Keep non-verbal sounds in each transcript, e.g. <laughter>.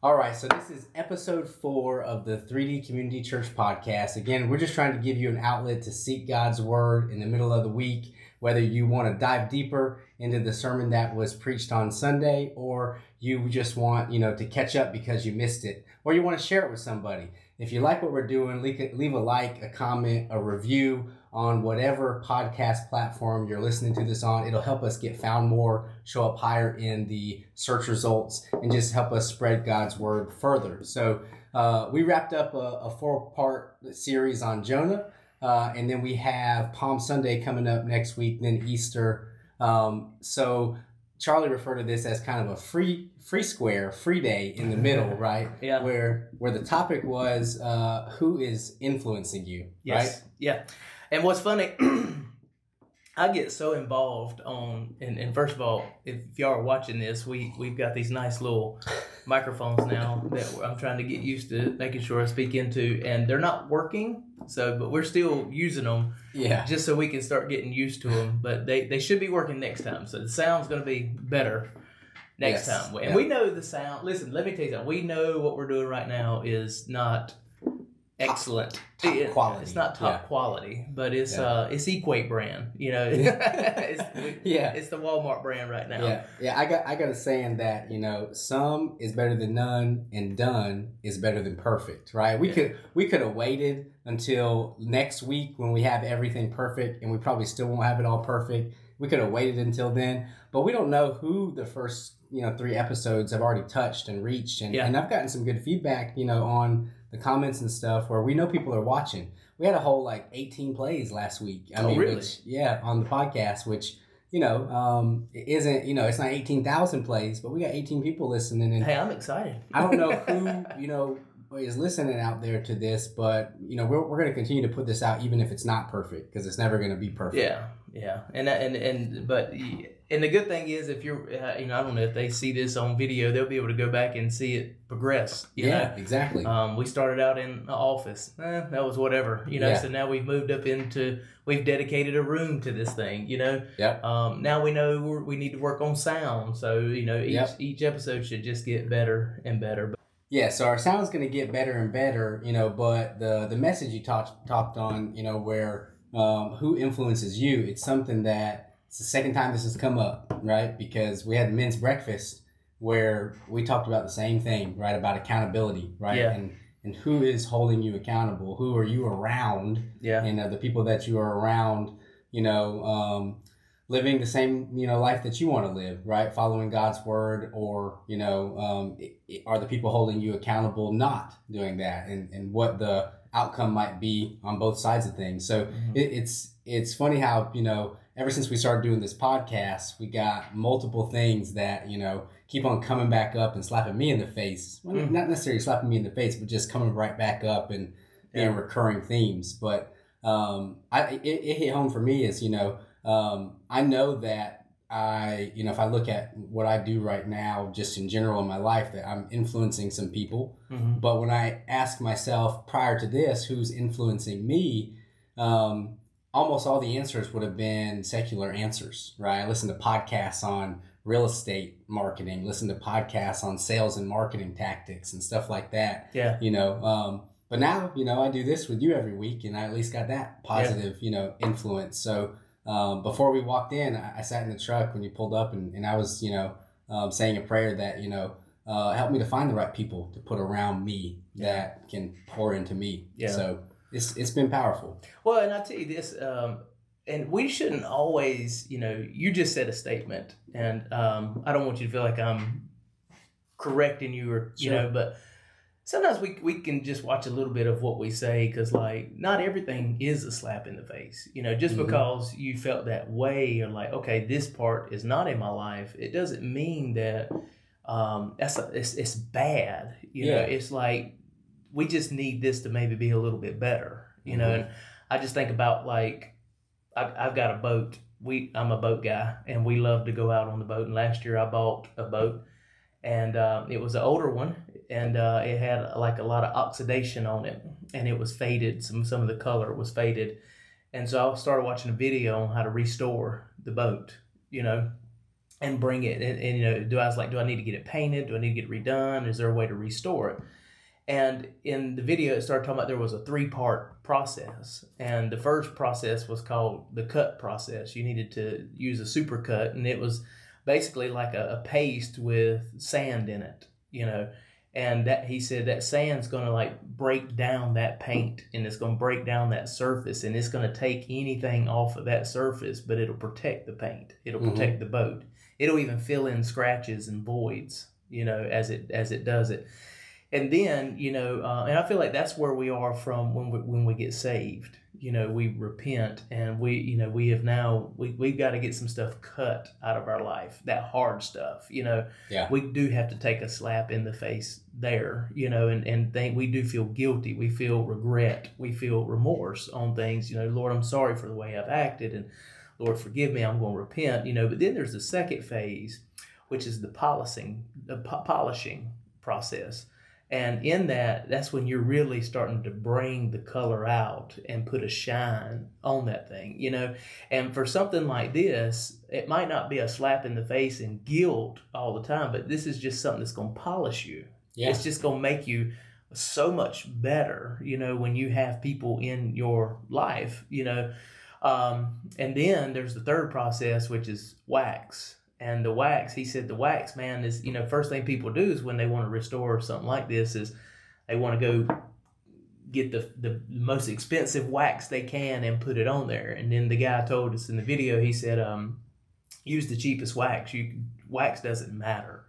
All right, so this is episode four of the 3D Community Church podcast. Again, we're just trying to give you an outlet to seek God's word in the middle of the week, whether you want to dive deeper into the sermon that was preached on Sunday, or you just want, you know, to catch up because you missed it, or you want to share it with somebody. If you like what we're doing, leave a like, a comment, a review on whatever podcast platform you're listening to this on. It'll help us get found more, show up higher in the search results, and just help us spread God's word further. So uh, we wrapped up a, a four part series on Jonah, uh, and then we have Palm Sunday coming up next week, then Easter. Um, so Charlie referred to this as kind of a free free square, free day in the middle, <laughs> right? Yeah. Where where the topic was uh, who is influencing you, Yes. right? Yeah. And what's funny, <clears throat> I get so involved on, and, and first of all, if y'all are watching this, we, we've got these nice little <laughs> microphones now that I'm trying to get used to making sure I speak into, and they're not working. So, but we're still using them Yeah. just so we can start getting used to them. But they, they should be working next time. So the sound's going to be better next Yes. time. And Yeah. we know the sound. Listen, let me tell you something. We know what we're doing right now is not excellent. top It- quality. It's not top Yeah. quality, but it's Yeah. uh it's Equate brand. You know, <laughs> it's, <laughs> Yeah. it's the Walmart brand right now. Yeah, yeah. I got I got a saying that you know some is better than none, and done is better than perfect. Right? We Yeah. could we could have waited until next week when we have everything perfect, and we probably still won't have it all perfect. We could have waited until then, but we don't know who the first you know three episodes have already touched and reached, and and I've gotten some good feedback you know on the comments and stuff where we know people are watching. We had a whole like 18 plays last week. I Oh, mean, really? which, yeah, on the podcast, which you know, um, it isn't, you know, it's not 18,000 plays, but we got 18 people listening. And Hey, I'm excited. I don't know who, <laughs> you know, is listening out there to this, but, you know, we're, we're going to continue to put this out even if it's not perfect because it's never going to be perfect. Yeah, yeah, and and and but and the good thing is if you're uh, you know I don't know if they see this on video they'll be able to go back and see it progress. Yeah, exactly. Um, we started out in the office. Eh, that was whatever, you know. Yeah. So now we've moved up into we've dedicated a room to this thing, you know. Yep. Um, now we know we're, we need to work on sound, so you know each Yep. each episode should just get better and better. Yeah, so our sound's going to get better and better, you know, but the the message you talked talked on, you know, where um, who influences you, it's something that it's the second time this has come up, right? Because we had men's breakfast where we talked about the same thing, right? About accountability, right? Yeah. And and who is holding you accountable? Who are you around? Yeah, And uh, the people that you are around, you know, um, living the same you know life that you want to live right following god's word or you know um, i- i- are the people holding you accountable not doing that and, and what the outcome might be on both sides of things so Mhm. it, it's it's funny how you know ever since we started doing this podcast we got multiple things that you know keep on coming back up and slapping me in the face well, Mm. not necessarily slapping me in the face but just coming right back up and being Yeah. recurring themes but um, I, it, it hit home for me is you know um, I know that I, you know, if I look at what I do right now, just in general in my life, that I'm influencing some people. Mhm. But when I ask myself prior to this, who's influencing me, um, almost all the answers would have been secular answers, right? I listen to podcasts on real estate marketing, listen to podcasts on sales and marketing tactics and stuff like that yeah, you know um but now you know i do this with you every week and i at least got that positive you know influence so um before we walked in i, I sat in the truck when you pulled up and, and i was you know um, saying a prayer that you know uh, help me to find the right people to put around me that can pour into me Yeah. so it's it's been powerful Well, and I tell you this, um, and we shouldn't always, you know, you just said a statement, and um, I don't want you to feel like I'm correcting you or you Sure. know, but sometimes we we can just watch a little bit of what we say because like not everything is a slap in the face, you know. Just Mhm. because you felt that way or like okay, this part is not in my life, it doesn't mean that um, that's a, it's it's bad, you know. It's like we just need this to maybe be a little bit better, you know. Mhm. And I just think about like I've, I've got a boat. We I'm a boat guy, and we love to go out on the boat. And last year I bought a boat, and uh, it was an older one, and uh, it had like a lot of oxidation on it, and it was faded. Some some of the color was faded, and so I started watching a video on how to restore the boat. You know, and bring it. And, and, you know, do I was like, do I need to get it painted? Do I need to get it redone? Is there a way to restore it? And in the video, it started talking about there was a three part process. And the first process was called the cut process. You needed to use a super cut, and it was basically like a, a paste with sand in it, you know. And that he said that sand's gonna like break down that paint and it's gonna break down that surface and it's gonna take anything off of that surface, but it'll protect the paint. It'll Mhm. protect the boat. It'll even fill in scratches and voids, you know, as it as it does it and then you know uh, and i feel like that's where we are from when we when we get saved. You know we repent and we you know we have now we, we've got to get some stuff cut out of our life that hard stuff you know. Yeah. we do have to take a slap in the face there you know and and think we do feel guilty. We feel regret. We feel remorse on things you know lord i'm sorry for the way i've acted and lord forgive me i'm going to repent you know. But then there's the second phase which is the polishing the po- polishing process and in that, that's when you're really starting to bring the color out and put a shine on that thing, you know. And for something like this, it might not be a slap in the face and guilt all the time, but this is just something that's going to polish you. Yeah. It's just going to make you so much better, you know, when you have people in your life, you know. Um, and then there's the third process, which is wax. And the wax, he said, the wax, man, is, you know, first thing people do is when they want to restore something like this, is they want to go get the, the most expensive wax they can and put it on there. And then the guy told us in the video, he said, um, use the cheapest wax. You Wax doesn't matter.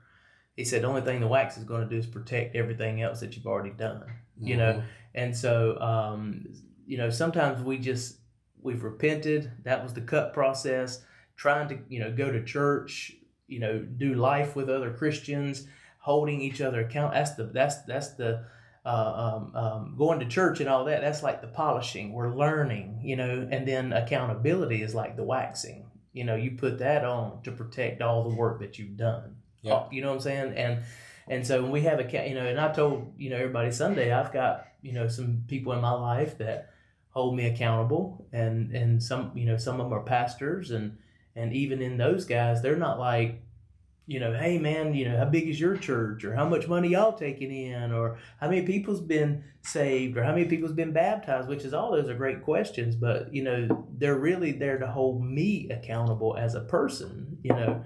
He said, the only thing the wax is going to do is protect everything else that you've already done you know Mhm. and so um you know sometimes we just we've repented that was the cut process trying to you know go to church you know do life with other christians holding each other account that's the that's that's the uh, um, um, going to church and all that that's like the polishing we're learning you know and then accountability is like the waxing you know you put that on to protect all the work that you've done Yeah. you know what i'm saying and and so when we have a you know, and I told you know everybody Sunday, I've got you know some people in my life that hold me accountable, and and some you know some of them are pastors, and and even in those guys, they're not like, you know, hey man, you know how big is your church, or how much money y'all taking in, or how many people's been saved, or how many people's been baptized, which is all those are great questions, but you know they're really there to hold me accountable as a person, you know,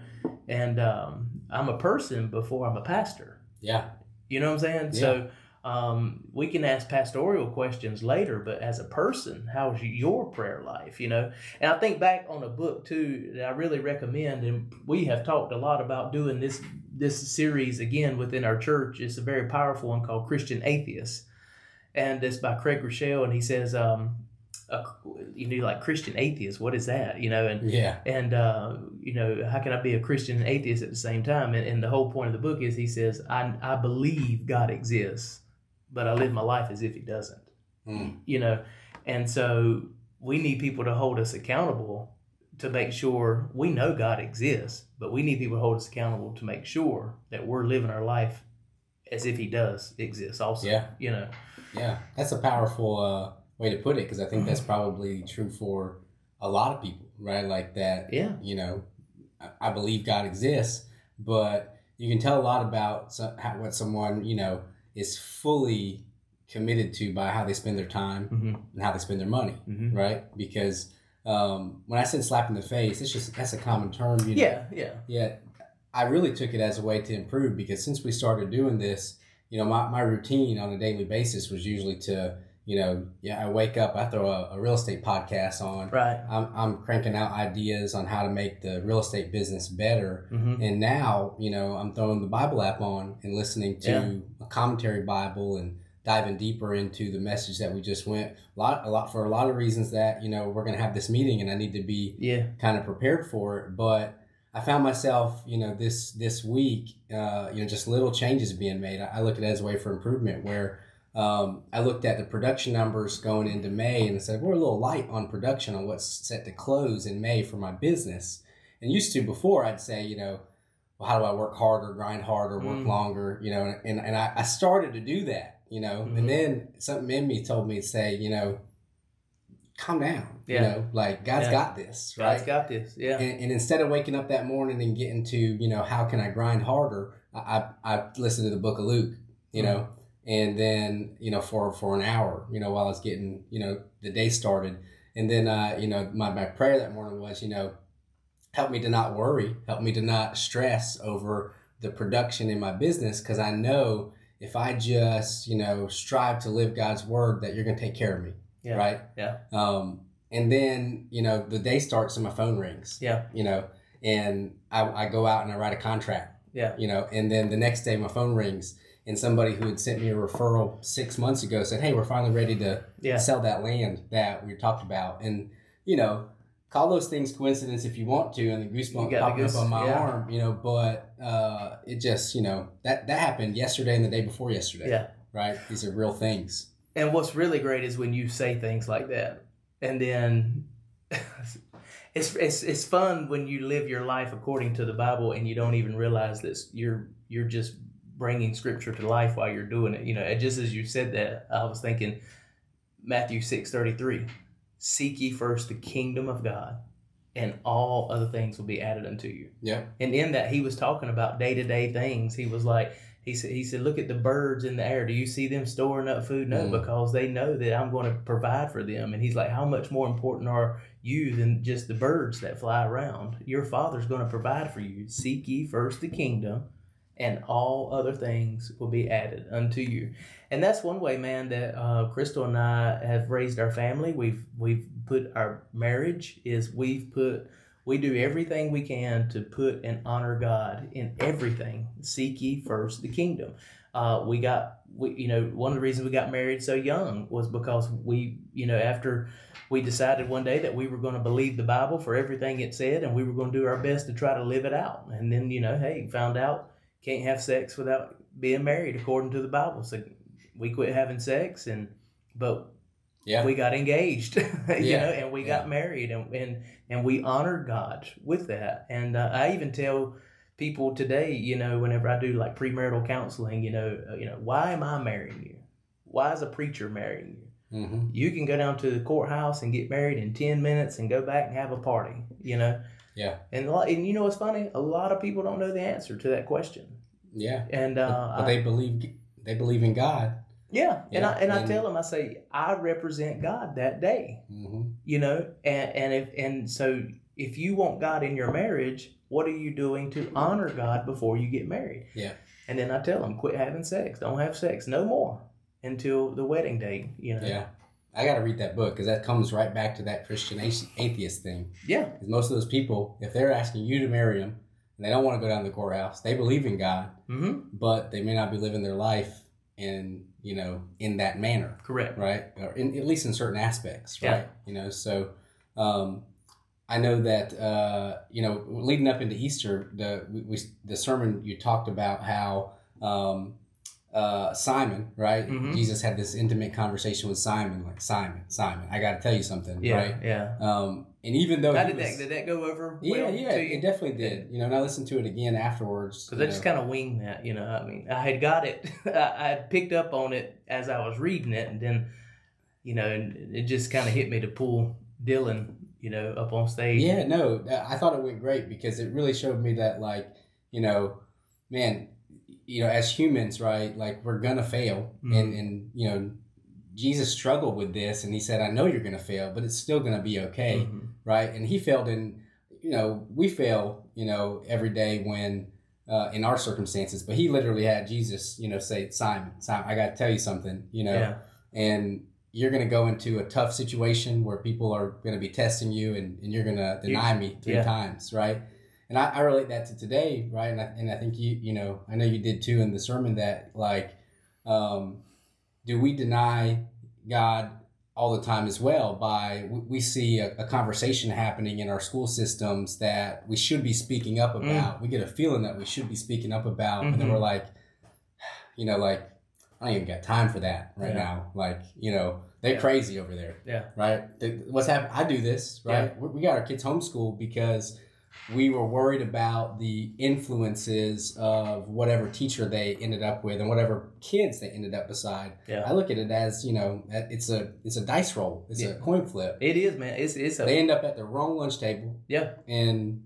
and um, I'm a person before I'm a pastor. Yeah. You know what I'm saying? So um, we can ask pastoral questions later, but as a person, how's your prayer life? You know, and I think back on a book too that I really recommend, and we have talked a lot about doing this this series again within our church. It's a very powerful one called Christian Atheists, and it's by Craig Groeschel, and he says, um, a, you know, like Christian atheist, what is that? You know, and Yeah. and uh, you know how can i be a christian and atheist at the same time and, and the whole point of the book is he says I, I believe god exists but i live my life as if he doesn't Mm. you know and so we need people to hold us accountable to make sure we know god exists but we need people to hold us accountable to make sure that we're living our life as if he does exist also Yeah. you know Yeah. That's a powerful uh, way to put it because I think that's probably true for a lot of people, right? Like that. yeah You know, I, I believe God exists, but you can tell a lot about so, how, what someone you know is fully committed to by how they spend their time hmm and how they spend their money, hmm right? Because um, when I said slap in the face, it's just that's a common term. You know? yeah yeah Yeah, I really took it as a way to improve because since we started doing this, you know, my, my routine on a daily basis was usually to, you know, yeah, I wake up, I throw a, a real estate podcast on. right I'm, I'm cranking out ideas on how to make the real estate business better. hmm And now, you know, I'm throwing the Bible app on and listening to Yeah. a commentary Bible and diving deeper into the message that we just went. A lot, a lot for a lot of reasons that you know we're going to have this meeting and I need to be yeah kind of prepared for it. But I found myself, you know, this this week, uh, you know, just little changes being made. I, I look at it as a way for improvement. Where um, I looked at the production numbers going into May and I said we're a little light on production on what's set to close in May for my business. And used to before, I'd say, you know, well, how do I work harder, grind harder, work Mm. longer, you know, and and I, I started to do that, you know, Mhm. and then something in me told me to say, you know, calm down. You know, like God's Yeah. got this, right? God's got this. Yeah. and, and instead of waking up that morning and getting to you know how can I grind harder, I I, I listened to the Book of Luke, you know, and then you know for for an hour, you know, while I was getting you know the day started, and then uh, you know my my prayer that morning was you know help me to not worry, help me to not stress over the production in my business because I know if I just you know strive to live God's word that you're gonna take care of me, Yeah. right? Yeah. Um, and then you know the day starts and my phone rings Yeah. you know, and I, I go out and I write a contract, Yeah. you know, and then the next day my phone rings and somebody who had sent me a referral six months ago said, Hey, we're finally ready to Yeah. sell that land that we talked about. And, you know, call those things coincidence if you want to, and the You goosebumps popping goose- up on my yeah. arm, you know, but uh, it just, you know, that, that happened yesterday and the day before yesterday, Yeah. right? These are real things. And what's really great is when you say things like that, and then <laughs> it's it's it's fun when you live your life according to the Bible and you don't even realize that you're you're just bringing Scripture to life while you're doing it. You know, and just as you said that, I was thinking Matthew six thirty three, seek ye first the kingdom of God, and all other things will be added unto you. Yeah. And in that, he was talking about day to day things. He was like, he said, he said, look at the birds in the air. Do you see them storing up food? No, Mm. because they know that I'm going to provide for them. And he's like, how much more important are you than just the birds that fly around? Your father's going to provide for you. Seek ye first the kingdom, and all other things will be added unto you. And that's one way, man, that uh, Crystal and I have raised our family. We've we've put our marriage is we've put we do everything we can to put and honor God in everything. Seek ye first the kingdom. Uh, we got we you know one of the reasons we got married so young was because we you know after we decided one day that we were going to believe the Bible for everything it said and we were going to do our best to try to live it out. And then you know hey found out can't have sex without being married according to the Bible. So we quit having sex and but Yeah. we got engaged, <laughs> you Yeah, know, and we yeah. got married, and and and we honored God with that. And uh, I even tell people today, you know, whenever I do like premarital counseling, you know, uh, you know, why am I marrying you? Why is a preacher marrying you? hmm You can go down to the courthouse and get married in ten minutes and go back and have a party, you know. Yeah. And a lot, and you know what's funny? A lot of people don't know the answer to that question. Yeah. And uh, but I- they believe, they believe in God. yeah, and I Yeah, and I tell them, I say, I represent God that day. hmm you know and and if and so if you want god in your marriage what are you doing to honor god before you get married Yeah. and then i tell them quit having sex don't have sex no more until the wedding date you know Yeah. I got to read that book because that comes right back to that Christian atheist thing. Yeah. Because most of those people, if they're asking you to marry them and they don't want to go down to the courthouse, they believe in God, mm-hmm. but they may not be living their life in, you know, in that manner, correct right? Or in, at least in certain aspects, Yeah. right? You know, so um, I know that, uh, you know, leading up into Easter, the, we, we, the sermon you talked about how um, uh, Simon, right? Mhm. Jesus had this intimate conversation with Simon, like Simon, Simon, I got to tell you something, yeah right? yeah Um, and even though did was- that did that go over yeah, well yeah, to you? it definitely did. You know, and I listened to it again afterwards. Because I just kind of winged that, you know. I mean, I had got it, <laughs> I had picked up on it as I was reading it, and then, you know, and it just kind of hit me to pull Dylan, you know, up on stage. Yeah, no, I thought it went great because it really showed me that, like, you know, man, you know, as humans, right, like we're gonna fail, Mhm. and and you know, Jesus struggled with this, and he said, "I know you're gonna fail, but it's still gonna be okay." Mhm. right? And he failed and you know, we fail, you know, every day when uh, in our circumstances. But he literally had Jesus, you know, say, Simon, Simon, I got to tell you something, you know, Yeah. and you're going to go into a tough situation where people are going to be testing you, and, and you're going to deny me three yeah. times, right? And I, I relate that to today, right? And I, and I think you, you know, I know you did too in the sermon that like, um, do we deny God all the time as well by we, see a, a conversation happening in our school systems that we should be speaking up Mm. about. We get a feeling that we should be speaking up about, and then Mhm. we're like, <sighs> you know, like I don't even got time for that right Yeah. now. Like, you know, they're Yeah. crazy over there. Yeah. Right. The- What's happening? I do this. Right. We we got our kids homeschooled because we were worried about the influences of whatever teacher they ended up with and whatever kids they ended up beside. Yeah. I look at it as you know, it's a it's a dice roll, it's Yeah. a coin flip. It is, man. It's it's a They end up at the wrong lunch table, yeah. and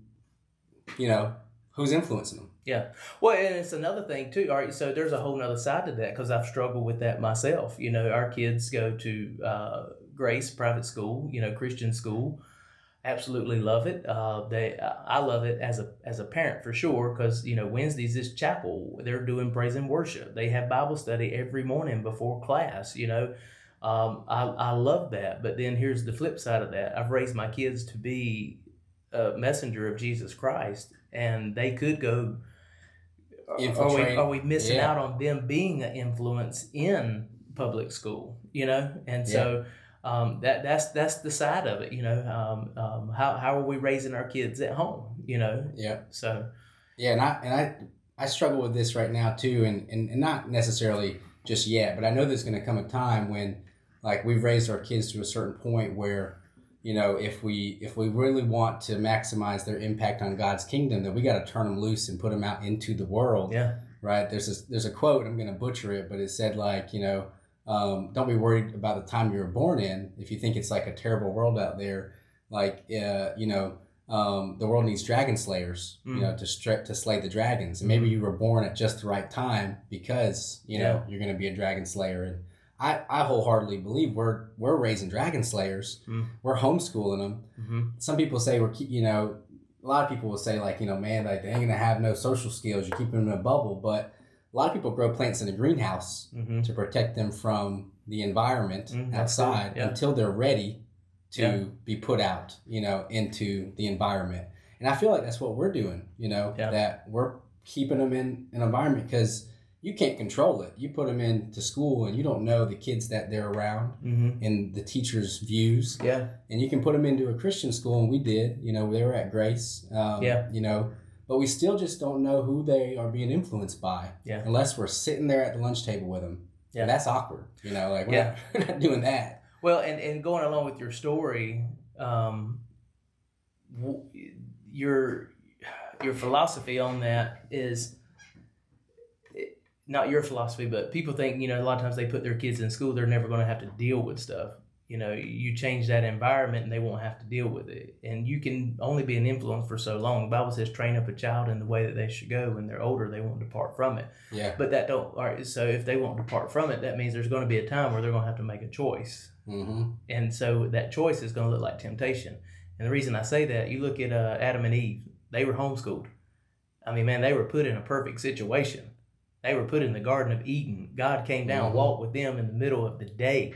you know who's influencing them. Yeah. Well, and it's another thing too. All right, so there's a whole other side to that because I've struggled with that myself. You know, our kids go to uh, Grace private school, you know, Christian school. Absolutely love it. Uh, they, I love it as a as a parent for sure because you know Wednesdays is chapel. They're doing praise and worship. They have Bible study every morning before class. You know, um, I I love that. But then here's the flip side of that. I've raised my kids to be a messenger of Jesus Christ, and they could go are we, are we missing Yeah. out on them being an influence in public school you know and so um, that that's that's the side of it you know um, um, how, how are we raising our kids at home you know Yeah. so Yeah, and I and I I struggle with this right now too, and and, and not necessarily just yet, but I know there's going to come a time when like we've raised our kids to a certain point where you know if we if we really want to maximize their impact on God's kingdom, then we got to turn them loose and put them out into the world. yeah Right? There's a, there's a quote I'm going to butcher it, but it said like you know. Um, don't be worried about the time you were born in. If you think it's like a terrible world out there, like uh, you know, um, the world needs dragon slayers, you Mm. know, to stra- to slay the dragons. And maybe you were born at just the right time because you know you're going to be a dragon slayer. And I, I wholeheartedly believe we're we're raising dragon slayers. Mm. We're homeschooling them. hmm Some people say we're you know, a lot of people will say like you know, man, like they ain't gonna have no social skills. You're keeping them in a bubble, but a lot of people grow plants in a greenhouse hmm to protect them from the environment Mm, good, outside yeah. until they're ready to Yeah. be put out, you know, into the environment. And I feel like that's what we're doing, you know, Yeah. that we're keeping them in an environment because you can't control it. You put them into school and you don't know the kids that they're around hmm and the teachers' views. yeah And you can put them into a Christian school, and we did, you know, they were at Grace, um, Yeah. you know, but we still just don't know who they are being influenced by Yeah. unless we're sitting there at the lunch table with them. Yeah. And that's awkward, you know, like we're, Yeah. not, <laughs> we're not doing that. Well, and, and going along with your story, um, w- your your philosophy on that is not your philosophy, but people think you know a lot of times they put their kids in school, they're never going to have to deal with stuff. You know, you change that environment and they won't have to deal with it. And you can only be an influence for so long. The Bible says, train up a child in the way that they should go. When they're older, they won't depart from it. Yeah. But that don't. All right. So if they won't depart from it, that means there's going to be a time where they're going to have to make a choice Mm-hmm. and so that choice is going to look like temptation. And the reason I say that, you look at uh, Adam and Eve; they were homeschooled. I mean, man, they were put in a perfect situation. They were put in the Garden of Eden. God came down, Mhm. walked with them in the middle of the day.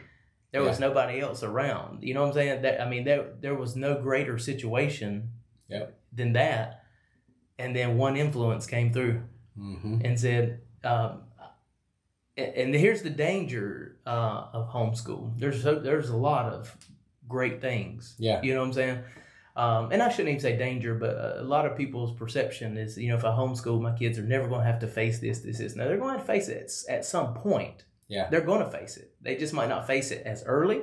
There was nobody else around. You know what I'm saying? That I mean, there there was no greater situation Yep. than that. And then one influence came through Mm-hmm. and said, um, and, and here's the danger uh, of homeschool. There's so, there's a lot of great things. Yeah. You know what I'm saying? Um, and I shouldn't even say danger, but a lot of people's perception is, you know, if I homeschool, my kids are never going to have to face this, this, this. No, they're going to face it at some point. Yeah. They're going to face it. They just might not face it as early,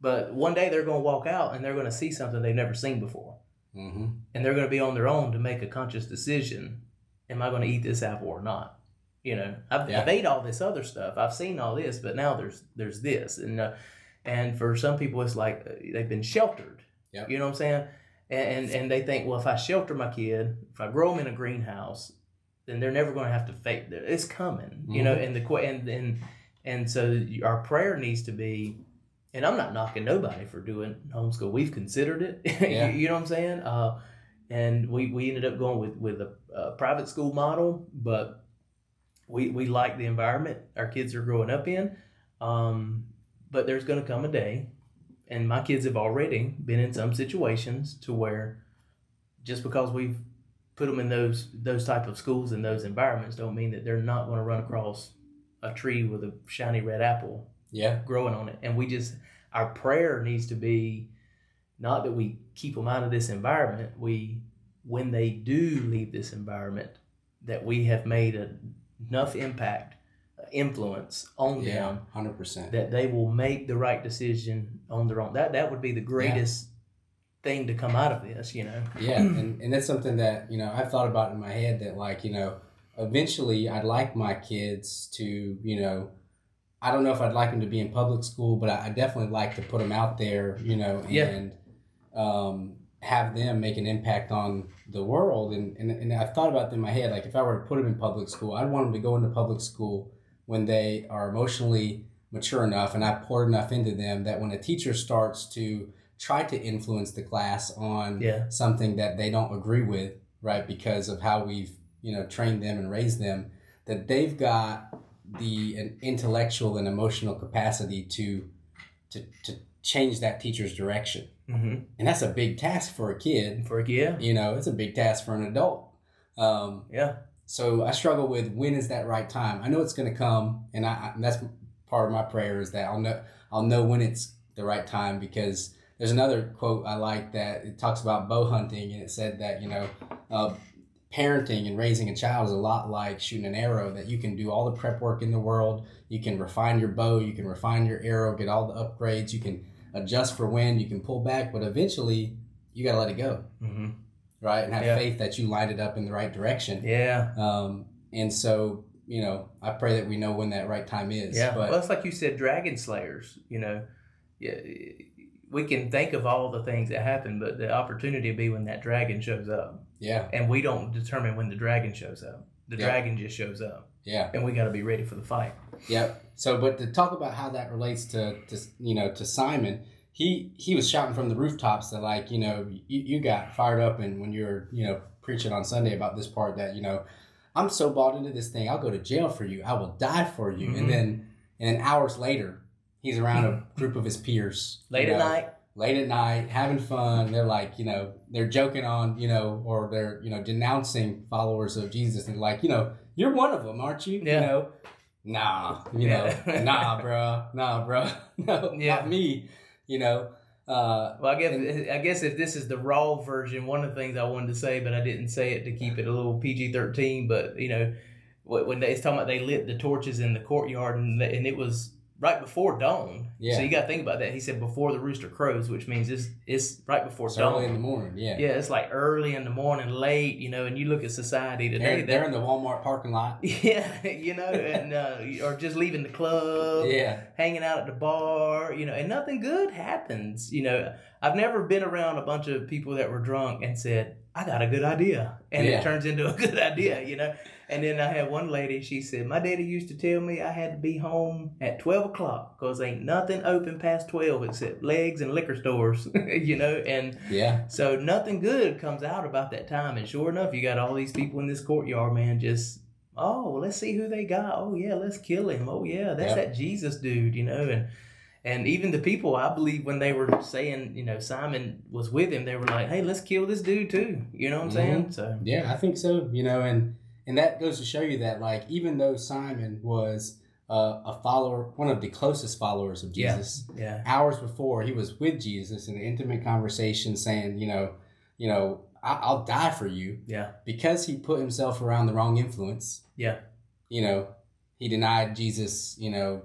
but one day they're going to walk out and they're going to see something they've never seen before Mm-hmm. and they're going to be on their own to make a conscious decision am i going to eat this apple or not you know I've, Yeah. I've ate all this other stuff i've seen all this but now there's there's this and uh, and for some people it's like uh, they've been sheltered Yep. you know what i'm saying and, and and they think well if i shelter my kid if i grow them in a greenhouse then they're never going to have to fake face it's coming you know Mhm. and the and and and so our prayer needs to be and I'm not knocking nobody for doing homeschool. We've considered it. <laughs> Yeah. you, you know what I'm saying? Uh, and we, we ended up going with, with a, a private school model, but we, we like the environment our kids are growing up in. Um, but there's going to come a day, and my kids have already been in some situations to where just because we've put them in those those type of schools and those environments don't mean that they're not going to run across a tree with a shiny red apple Yeah. growing on it. And we just, our prayer needs to be not that we keep them out of this environment. We, when they do leave this environment, that we have made a, enough impact, uh, influence on Yeah. them Hundred percent. that they will make the right decision on their own. That that would be the greatest thing to come out of this, you know. Yeah, and, and that's something that, you know, I've thought about in my head that like, you know, eventually I'd like my kids to, you know, I don't know if I'd like them to be in public school, but I, I definitely like to put them out there, you know, Yeah. and um, have them make an impact on the world. And, and, and I've thought about that in my head, like if I were to put them in public school, I'd want them to go into public school when they are emotionally mature enough and I've poured enough into them that when a teacher starts to try to influence the class on Yeah. something that they don't agree with, right? Because of how we've, you know, trained them and raised them, that they've got the an intellectual and emotional capacity to to to change that teacher's direction. hmm And that's a big task for a kid. For a kid, You know, it's a big task for an adult. Um, yeah, so I struggle with when is that right time. I know it's going to come, and I I- and that's part of my prayer is that I'll know I'll know when it's the right time because there's another quote I like that it talks about bow hunting and it said that you know uh, parenting and raising a child is a lot like shooting an arrow that you can do all the prep work in the world you can refine your bow you can refine your arrow get all the upgrades you can adjust for wind you can pull back but eventually you got to let it go hmm right and have Yeah. faith that you lined it up in the right direction yeah, um, and so, you know, I pray that we know when that right time is. yeah. But well, it's like you said, dragon slayers. You know, yeah, we can think of all the things that happen, but the opportunity will be when that dragon shows up, yeah, and we don't determine when the dragon shows up. The Yeah. dragon just shows up, yeah, and we got to be ready for the fight. yep. So, but to talk about how that relates to, to you know, to Simon, he he was shouting from the rooftops that like, you know, you, you got fired up and when you're you know, preaching on Sunday about this part that you know, I'm so bought into this thing, I'll go to jail for you, I will die for you, Mhm. and then and then hours later, he's around a group of his peers Late you at night, late at night, having fun. They're like, you know, they're joking on, you know, or they're, you know, denouncing followers of Jesus and like, you know, you're one of them, aren't you? Yeah. You know, nah, you Yeah. know, nah, bro, <laughs> nah, bro, <laughs> no, Yeah. not me, you know. Uh, Well, I guess I guess if this is the raw version, one of the things I wanted to say, but I didn't say it to keep it a little PG thirteen. But you know, when they, it's talking about they lit the torches in the courtyard, and, and it was right before dawn. Yeah. So you got to think about that. He said before the rooster crows, which means it's it's right before it's dawn. early in the morning, yeah. yeah, it's like early in the morning, late. You know, and you look at society today. They're, they're in the Walmart parking lot. <laughs> yeah, you know, and uh, or just leaving the club Yeah, hanging out at the bar, you know, and nothing good happens. You know, I've never been around a bunch of people that were drunk and said, I got a good idea. And Yeah. it turns into a <laughs> good idea, you know. And then I had one lady, she said, My daddy used to tell me I had to be home at 12 o'clock because ain't nothing open past 12 except legs and liquor stores, <laughs> you know. And yeah, so nothing good comes out about that time. And sure enough, you got all these people in this courtyard, man, just, oh, let's see who they got. Oh, yeah, let's kill him. Oh, yeah, that's Yep. that Jesus dude, you know. And and even the people, I believe, when they were saying, you know, Simon was with him, they were like, hey, let's kill this dude too. You know what I'm saying? Mm-hmm. So, yeah. I think so. You know, and and that goes to show you that like even though Simon was uh, a follower, one of the closest followers of Yeah. Jesus, yeah. hours before he was with Jesus in an intimate conversation saying, you know, you know, I- I'll die for you Yeah. because he put himself around the wrong influence. Yeah. You know, he denied Jesus, you know,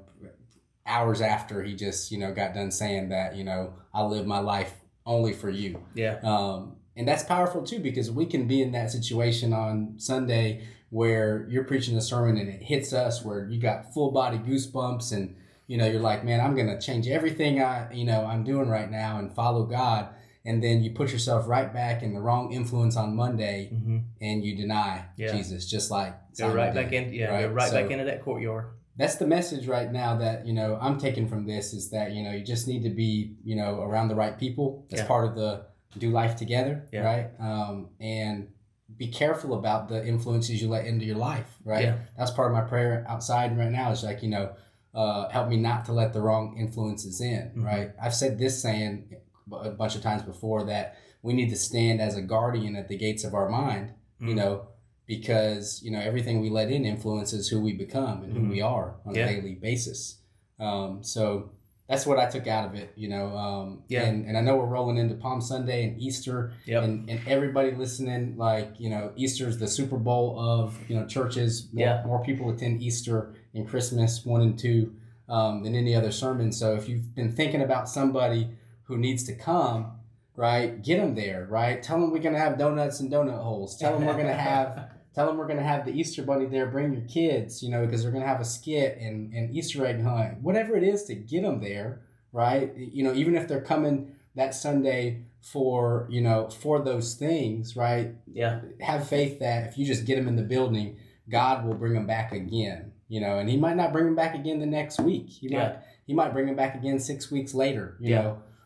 hours after he just, you know, got done saying that, you know, I live my life only for you. Yeah. Um, and that's powerful too because we can be in that situation on Sunday where you're preaching a sermon and it hits us where you got full body goosebumps and you know you're like, man, I'm gonna change everything I you know I'm doing right now and follow God. And then you put yourself right back in the wrong influence on Monday Mm-hmm. and you deny Yeah. Jesus, just like Go right did, back in. Yeah. right? Go right So- back into that courtyard. that's the message right now that you know I'm taking from this is that you know you just need to be you know around the right people. That's Yeah. part of the do life together, Yeah. right? Um, and be careful about the influences you let into your life, right? Yeah. That's part of my prayer outside right now. Is like you know, uh, help me not to let the wrong influences in, Mhm. right? I've said this saying a bunch of times before that we need to stand as a guardian at the gates of our mind, you Mhm. know, because you know everything we let in influences who we become and who Mhm. we are on Yeah. a daily basis. Um, so that's what I took out of it, you know. Um, Yeah. And, and I know we're rolling into Palm Sunday and Easter, Yep. and, and everybody listening, like you know, Easter's the Super Bowl of you know churches. More, Yeah. more people attend Easter and Christmas one and two um, than any other sermon. So if you've been thinking about somebody who needs to come, right? Get them there, right? Tell them we're gonna have donuts and donut holes. Tell them we're gonna <laughs> have. Tell them we're gonna have the Easter bunny there. Bring your kids, you know, because they're gonna have a skit and and Easter egg hunt, whatever it is to get them there, right? You know, even if they're coming that Sunday for you know for those things, right? Yeah. Have faith that if you just get them in the building, God will bring them back again. You know, and He might not bring them back again the next week. He Yeah. might He might bring them back again six weeks later. You Yeah.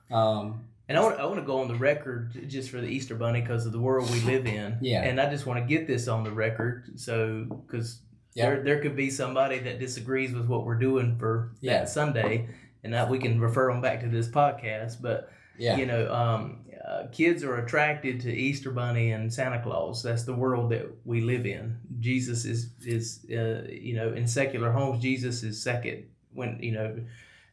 know, um, And I want, I want to go on the record just for the Easter Bunny because of the world we live in. <laughs> Yeah. And I just want to get this on the record. So, because Yeah. there, there could be somebody that disagrees with what we're doing for Yeah. that Sunday, and that we can refer them back to this podcast. But, yeah, you know, um, uh, kids are attracted to Easter Bunny and Santa Claus. That's the world that we live in. Jesus is, is uh, you know, in secular homes, Jesus is second when, you know,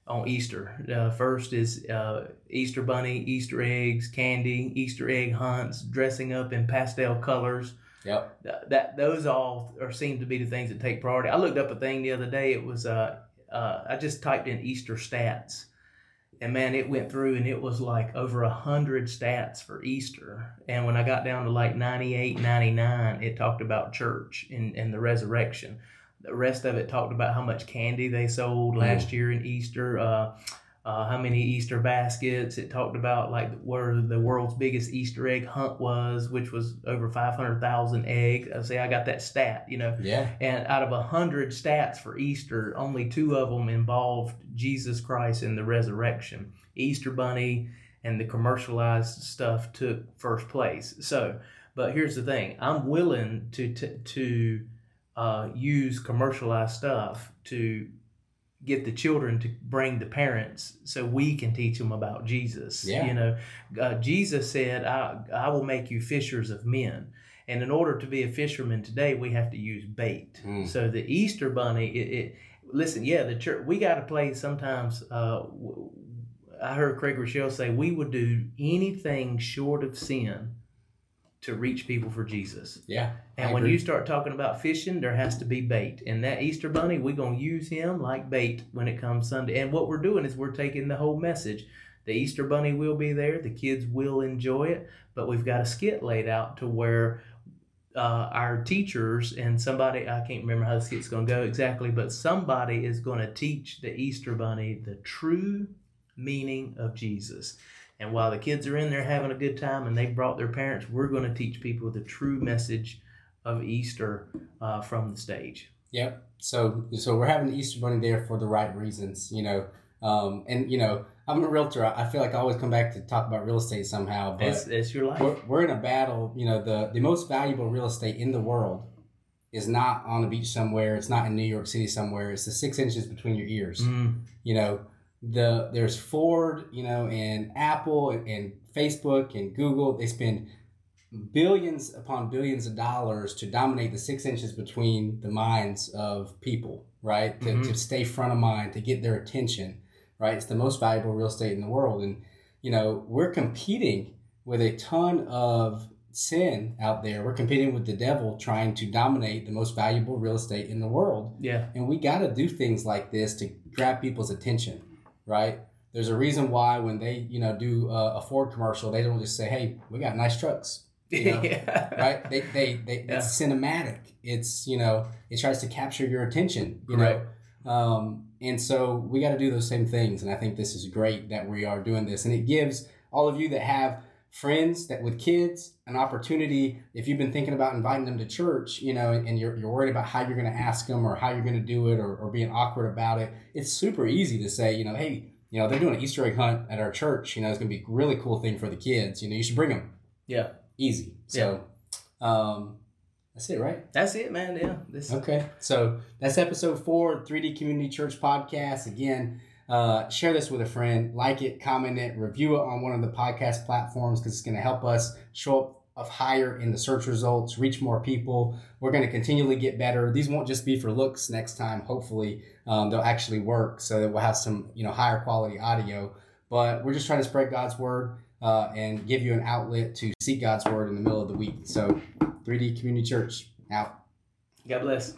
on Easter. Uh, first is uh, Easter bunny, Easter eggs, candy, Easter egg hunts, dressing up in pastel colors. yep, Th- That those all are seem to be the things that take priority. I looked up a thing the other day. It was uh, uh, I just typed in Easter stats, and man, it went through and it was like over a hundred stats for Easter. And when I got down to like 98, 99, it talked about church and, and the resurrection. The rest of it talked about how much candy they sold last year in Easter. Uh, uh, how many Easter baskets. It talked about like where the world's biggest Easter egg hunt was, which was over 500,000 eggs. I say I got that stat, you know. yeah, And out of a hundred stats for Easter, only two of them involved Jesus Christ and the resurrection. Easter Bunny and the commercialized stuff took first place. So, but here's the thing: I'm willing to to, to uh, use commercialized stuff to get the children to bring the parents so we can teach them about Jesus. Yeah. You know, uh, Jesus said, I, I will make you fishers of men. And in order to be a fisherman today, we have to use bait. Mm. So the Easter bunny, it, it listen, yeah, the church, we got to play sometimes. Uh, I heard Craig Groeschel say we would do anything short of sin to reach people for Jesus. yeah. And I when agree. you start talking about fishing, there has to be bait. And that Easter bunny, we're going to use him like bait when it comes Sunday. And what we're doing is we're taking the whole message. The Easter bunny will be there, the kids will enjoy it, but we've got a skit laid out to where uh, our teachers and somebody, I can't remember how the skit's going to go exactly, but somebody is going to teach the Easter bunny the true meaning of Jesus. And while the kids are in there having a good time and they brought their parents, we're going to teach people the true message of Easter uh, from the stage. Yep. So so we're having the Easter Bunny there for the right reasons, you know. Um, and you know, I'm a realtor. I feel like I always come back to talk about real estate somehow, but It's, it's your life. we're, we're in a battle. You know, the the most valuable real estate in the world is not on a beach somewhere. It's not in New York City somewhere. It's the six inches between your ears. Mm, You know, the there's Ford, you know, and Apple and, and Facebook and Google. They spend billions upon billions of dollars to dominate the six inches between the minds of people, right? To, Mhm. to stay front of mind, to get their attention, right? It's the most valuable real estate in the world. And, you know, we're competing with a ton of sin out there. We're competing with the devil trying to dominate the most valuable real estate in the world. yeah. And we got to do things like this to grab people's attention, right? There's a reason why when they, you know, do a, a Ford commercial, they don't just say, "Hey, we got nice trucks," You know, <laughs> yeah. right? They, they, they Yeah. it's cinematic. It's, you know, it tries to capture your attention, you Correct. know. Um, and so we got to do those same things. And I think this is great that we are doing this, and it gives all of you that have friends that with kids an opportunity if you've been thinking about inviting them to church you know and you're, you're worried about how you're going to ask them or how you're going to do it or, or being awkward about it it's super easy to say you know hey you know they're doing an easter egg hunt at our church you know it's going to be a really cool thing for the kids you know you should bring them Yeah. easy so um that's it right That's it, man. Yeah. This, Okay, so that's episode four, 3D Community Church podcast. Again, uh, share this with a friend, like it, comment it, review it on one of the podcast platforms because it's going to help us show up of higher in the search results, reach more people. We're going to continually get better. These won't just be for looks next time. Hopefully, um, they'll actually work so that we'll have some you know higher quality audio. But we're just trying to spread God's word uh, and give you an outlet to seek God's word in the middle of the week. So, 3D Community Church out. God bless.